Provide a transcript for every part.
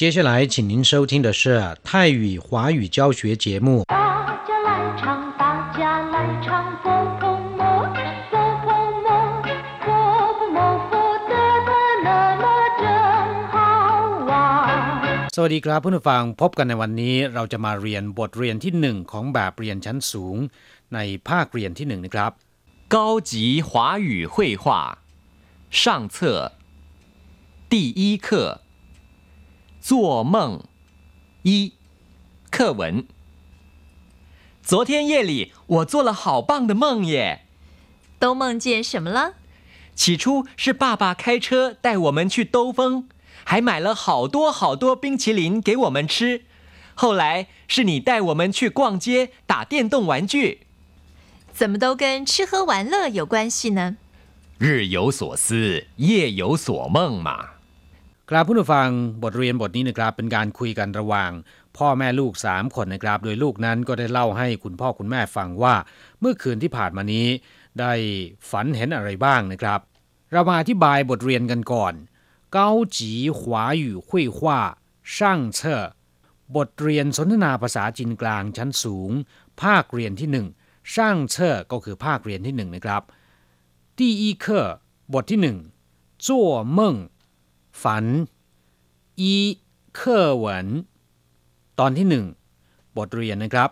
接下来，请您收听的是泰语华语教学节目。大家来唱，大家来唱，佛婆摩，佛婆摩，佛婆摩，佛得的那么真好玩。 สวัสดีครับเพื่อนผู้ฟังพบกันในวันนี้เราจะมาเรียนบทเรียนที่หนึ่งของแบบเรียนชั้นสูง ในภาคเรียนที่หนึ่งนะครับ 高级华语绘画上册第一课 做梦一课文。昨天夜里我做了好棒的梦耶！都梦见什么了？起初是爸爸开车带我们去兜风，还买了好多好多冰淇淋给我们吃。后来是你带我们去逛街打电动玩具。怎么都跟吃喝玩乐有关系呢？日有所思，夜有所梦嘛。 ครับผู้นฟังบทเรียนบทนี้นะครับเป็นการคุยกันระหว่าง พ่อแม่ลูกสามคนนะครับ โดยลูกนั้นก็ได้เล่าให้คุณพ่อคุณแม่ฟังว่า เมื่อคืนที่ผ่านมานี้ ได้ฝันเห็นอะไรบ้างนะครับ เรามาอธิบายบทเรียนกันก่อนเกาจีขวาอยู่คุยว่าช่างเชอบทเรียนสนทนาภาษาจีนกลางชั้นสูง ภาคเรียนที่หนึ่ง上册 ก็คือภาคเรียนที่หนึ่งนะครับ第一课 บทที่หนึ่ง 做梦 ฝันอีเคอเหวินตอนที่หนึ่งบทเรียนนะครับ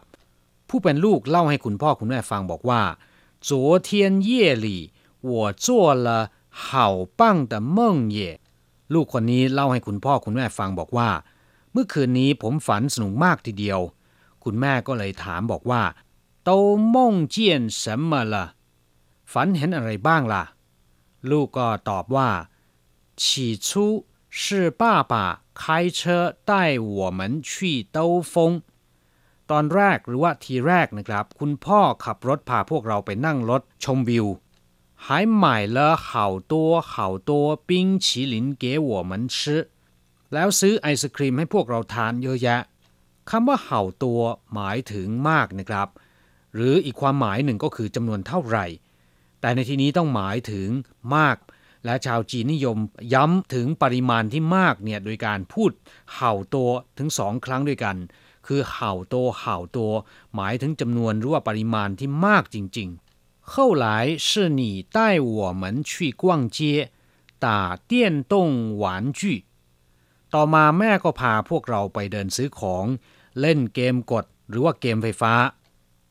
ผู้เป็นลูกเล่าให้คุณพ่อคุณแม่ฟังบอกว่า昨天夜里我做了好棒的梦耶ลูกคนนี้เล่าให้คุณพ่อคุณแม่ฟังบอกว่า เมื่อคืนนี้ผมฝันสนุกมากทีเดียว คุณแม่ก็เลยถามบอกว่า都梦见什么了ฝันเห็นอะไรบ้างล่ะ ลูกก็ตอบว่า 起初是爸爸开车带我们去兜风ตอนแรกหรือว่าทีแรกนะครับ คุณพ่อขับรถพาพวกเราไปนั่งรถชมวิว还买了好多好多冰淇淋给我们吃แล้วซื้อไอศครีมให้พวกเราทานเยอะแยะคำว่าเห่าตัวหมายถึงมากนะครับ หรืออีกความหมายหนึ่งก็คือจำนวนเท่าไหร่ แต่ในที่นี้ต้องหมายถึงมาก และชาวจีนนิยมย้ำถึงปริมาณที่มากเนี่ยโดยการพูดเห่าตัวถึงสองครั้งด้วยกัน คือเห่าตัวเห่าตัว หมายถึงจำนวนหรือว่าปริมาณที่มากจริงๆ后来是你带我们去逛街打电动玩具ต่อมาแม่ก็พาพวกเราไปเดินซื้อของ เล่นเกมกด หรือว่าเกมไฟฟ้า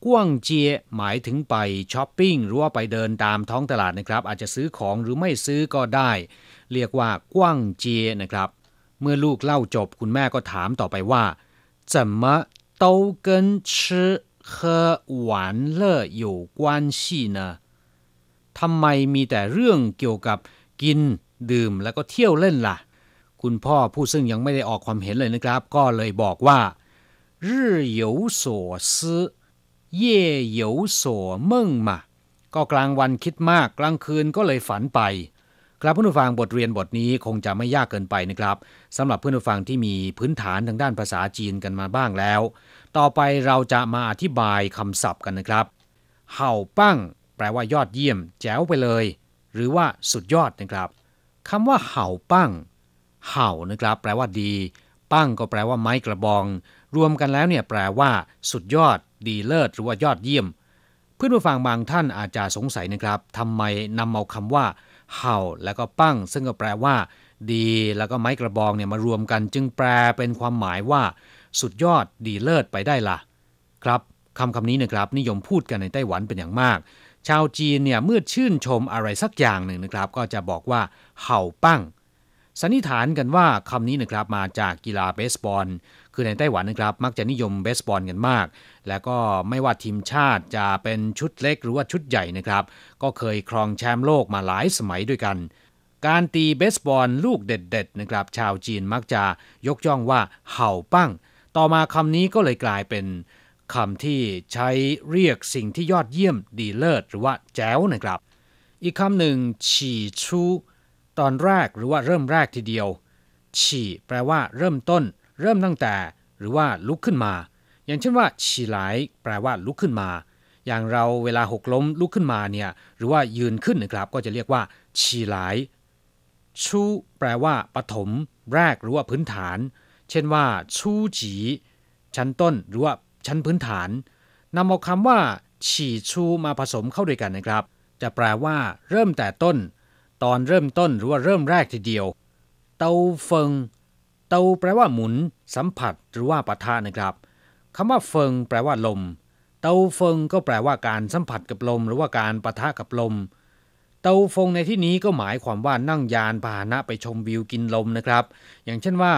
กว้างเจียหมายถึงไปช้อปปิ้งหรือว่าไปเดินตามท้องตลาดนะครับ อาจจะซื้อของหรือไม่ซื้อก็ได้ เรียกว่ากว้างเจียนะครับ เมื่อลูกเล่าจบคุณแม่ก็ถามต่อไปว่า怎么都跟吃喝玩乐有关系呢ทำไมมีแต่เรื่องเกี่ยวกับกิน ดื่มแล้วก็เที่ยวเล่นล่ะ คุณพ่อผู้ซึ่งยังไม่ได้ออกความเห็นเลยนะครับ ก็เลยบอกว่า日有所思 เย่เหยวโสเมิ่งมาก็กลางวันคิดมากกลางคืนก็เลยฝันไป ครับเพื่อนผู้ฟังบทเรียนบทนี้คงจะไม่ยากเกินไปนะครับสำหรับเพื่อนผู้ฟังที่มีพื้นฐานทางด้านภาษาจีนกันมาบ้างแล้ว ต่อไปเราจะมาอธิบายคำศัพท์กันนะครับเห่าปั้ง แปลว่ายอดเยี่ยม แจ๋วไปเลย หรือว่าสุดยอดนะครับคำว่าเห่าปั้งเห่านะครับ แปลว่าดี ปั้งก็แปลว่าไม้กระบอง รวมกันแล้วเนี่ยแปลว่า สุดยอด ดีเลิศหรือว่ายอดเยี่ยม เพื่อนผู้ฟังบางท่านอาจจะสงสัยนะครับทำไมนำเอาคำว่า เห่า แล้วก็ปั้ง ซึ่งก็แปลว่า ดี แล้วก็ไม้กระบองเนี่ยมารวมกัน จึงแปลเป็นความหมายว่า สุดยอดดีเลิศไปได้ล่ะ ครับคำคำนี้นะครับนิยมพูดกันในไต้หวันเป็นอย่างมาก ชาวจีนเนี่ยเมื่อชื่นชมอะไรสักอย่างหนึ่งนะครับ ก็จะบอกว่า เห่าปั้ง สันนิษฐานกันว่าคำนี้นะครับมาจากกีฬาเบสบอล คือในไต้หวันนะครับมักจะนิยมเบสบอลกันมาก แล้วก็ไม่ว่าทีมชาติจะเป็นชุดเล็กหรือว่าชุดใหญ่นะครับ ก็เคยครองแชมป์โลกมาหลายสมัยด้วยกัน การตีเบสบอลลูกเด็ดๆนะครับชาวจีนมักจะยกย่องว่าเห่าปั้ง ต่อมาคำนี้ก็เลยกลายเป็นคำที่ใช้เรียกสิ่งที่ยอดเยี่ยมดีเลิศหรือว่าแจ๋วนะครับ อีกคำหนึ่งฉี่ชู ตอนแรกหรือว่าเริ่มแรกทีเดียว ฉี่แปลว่า เริ่มต้น เริ่มตั้งแต่ หรือว่าลุกขึ้นมา อย่างเช่นว่า ฉี่ไหลแปลว่า ลุกขึ้นมา อย่างเราเวลาหกล้มลุกขึ้นมาเนี่ยหรือว่ายืนขึ้นนะครับ ก็จะเรียกว่า ฉี่ไหลชูแปลว่าปฐมแรกหรือว่าพื้นฐาน เช่นว่า ชูจี ชั้นต้นหรือว่าชั้นพื้นฐานนำเอาคำว่า ฉี่ชูมาผสมเข้าด้วยกันนะครับ จะแปลว่า เริ่มแต่ต้น ตอนเริ่มต้นหรือว่าเริ่มแรกทีเดียว 兜风 兜 แปลว่าหมุน สัมผัสหรือว่าปะทะนะครับคำว่า风 แปลว่าลม 兜风 ก็แปลว่าการสัมผัสกับลม หรือว่าการปะทะกับลม 兜风 ในที่นี้ก็หมายความว่านั่งยานพาหนะไปชมวิวกินลมนะครับ อย่างเช่นว่า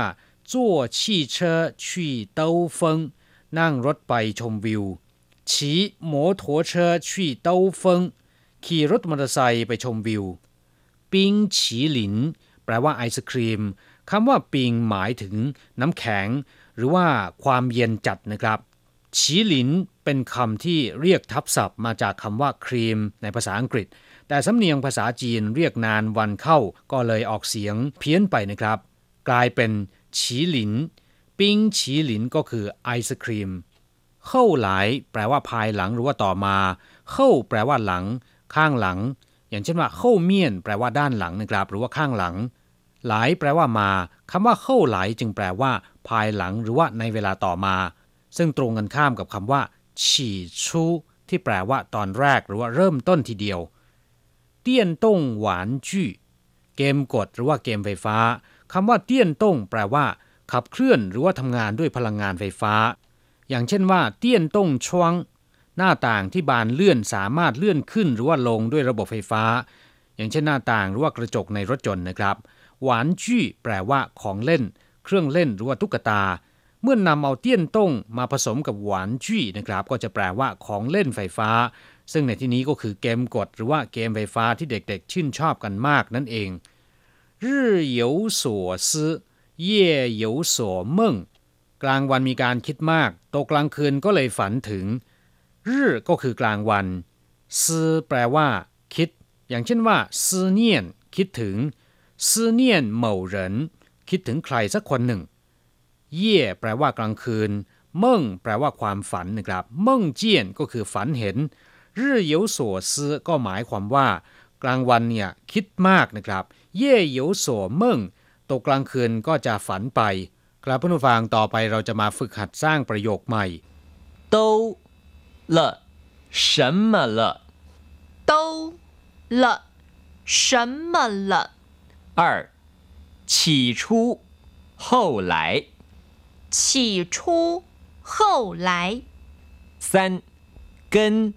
坐汽车去兜风 นั่งรถไปชมวิว骑摩托车去兜风ขี่รถมอเตอร์ไซค์ไปชมวิว ปิงฉีหลิน แปลว่าไอศครีมคำว่าปิงหมายถึงน้ำแข็ง หรือว่าความเย็นจัดนะครับฉีหลินเป็นคำที่เรียกทับศัพท์มาจากคำว่าครีมในภาษาอังกฤษ แต่สำเนียงภาษาจีนเรียกนานวันเข้าก็เลยออกเสียงเพี้ยนไปนะครับ กลายเป็นฉีหลิน ปิงฉีหลินก็คือไอศครีมเข้าหลายแปลว่าภายหลังหรือว่าต่อมา เข้าแปลว่าหลัง ข้างหลัง อย่างเช่นว่าเข้าเมียนแปลว่าด้านหลังนะครับ หรือว่าข้างหลัง หลายแปลว่ามาคำว่าเข้าหลายจึงแปลว่า ภายหลังหรือว่าในเวลาต่อมา ซึ่งตรงกันข้ามกับคำว่าฉี่ชูที่แปลว่าตอนแรกหรือว่าเริ่มต้นทีเดียวเตี้ยนต้งหวานจื้เกมกดหรือว่าเกมไฟฟ้าคำว่าเตี้ยนต้งแปลว่า ขับเคลื่อนหรือว่าทำงานด้วยพลังงานไฟฟ้า อย่างเช่นว่า เตี้ยนต้งช่วง หน้าต่างที่บานเลื่อนสามารถเลื่อนขึ้นหรือว่าลงด้วยระบบไฟฟ้า อย่างเช่นหน้าต่างหรือว่ากระจกในรถยนต์นะครับ หวานจี้แปลว่าของเล่น เครื่องเล่นหรือว่าตุ๊กตา เมื่อนนำเอาเตี้ยนต้งมาผสมกับหวานจี้นะครับ ก็จะแปลว่าของเล่นไฟฟ้า ซึ่งในที่นี้ก็คือเกมกด หรือว่าเกมไฟฟ้าที่เด็กๆ ชื่นชอบกันมากนั่นเอง日有所思夜有所梦กลางวันมีการคิดมากตกกลางคืนก็เลยฝันถึง รื่อก็คือกลางวันซือแปลว่า คิด อย่างเช่นว่าซือเนียนคิดถึงซื่อเนียนเหมาเหรินคิดถึงใครสักคนหนึ่ง เย่แปลว่ากลางคืนเม่งแปลว่าความฝันนะครับเม่งเจียนก็คือฝันเห็นรื่อเยวโสซือก็หมายความว่า กลางวันเนี่ยคิดมากนะครับ เย่เยยวโสเม่งตกกลางคืนก็จะฝันไป ครับผู้ฟังต่อไปเราจะมาฝึกหัดสร้างประโยคใหม่โต 了什么了？都了什么了？二，起初，后来。起初后来。三，跟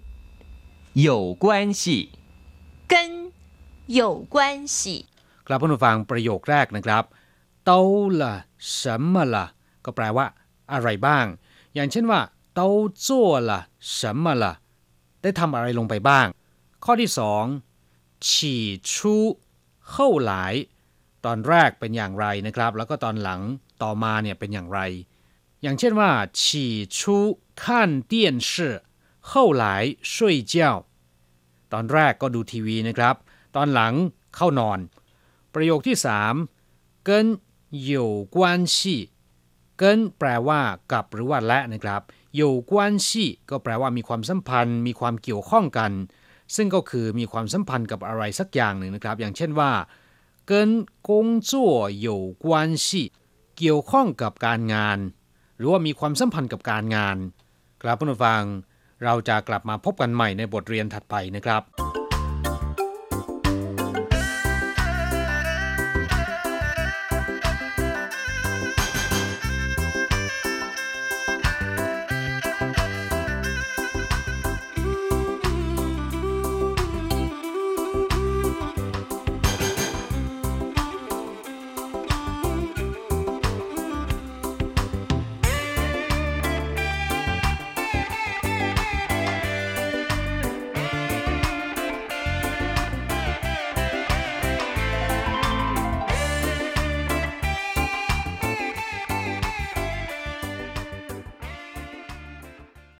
有关系。跟有关系。 ครับเพื่อนผู้ฟังประโยคแรกนะครับเตาละ什么ละก็แปลว่า อะไรบ้าง อย่างเช่นว่า เตา做了什么ละได้ทำอะไรลงไปบ้าง ข้อที่สองฉี่ชูเข้าหลาย ตอนแรกเป็นอย่างไรนะครับ แล้วก็ตอนหลังต่อมาเนี่ยเป็นอย่างไร อย่างเช่นว่าฉี่ชู看电视后来睡觉ตอนแรกก็ดูทีวีนะครับ ตอนหลังเข้านอน ประโยคที่สาม跟有关系跟แปลว่ากับหรือว่าและนะครับ อยู่กวนชี่ก็แปลว่ามีความสัมพันธ์ มีความเกี่ยวข้องกัน ซึ่งก็คือมีความสัมพันธ์กับอะไรสักอย่างหนึ่งนะครับ อย่างเช่นว่าเกินกงจั่วอยู่กวนชี่เกี่ยวข้องกับการงาน หรือว่ามีความสัมพันธ์กับการงาน ครับผู้ฟัง เราจะกลับมาพบกันใหม่ในบทเรียนถัดไปนะครับ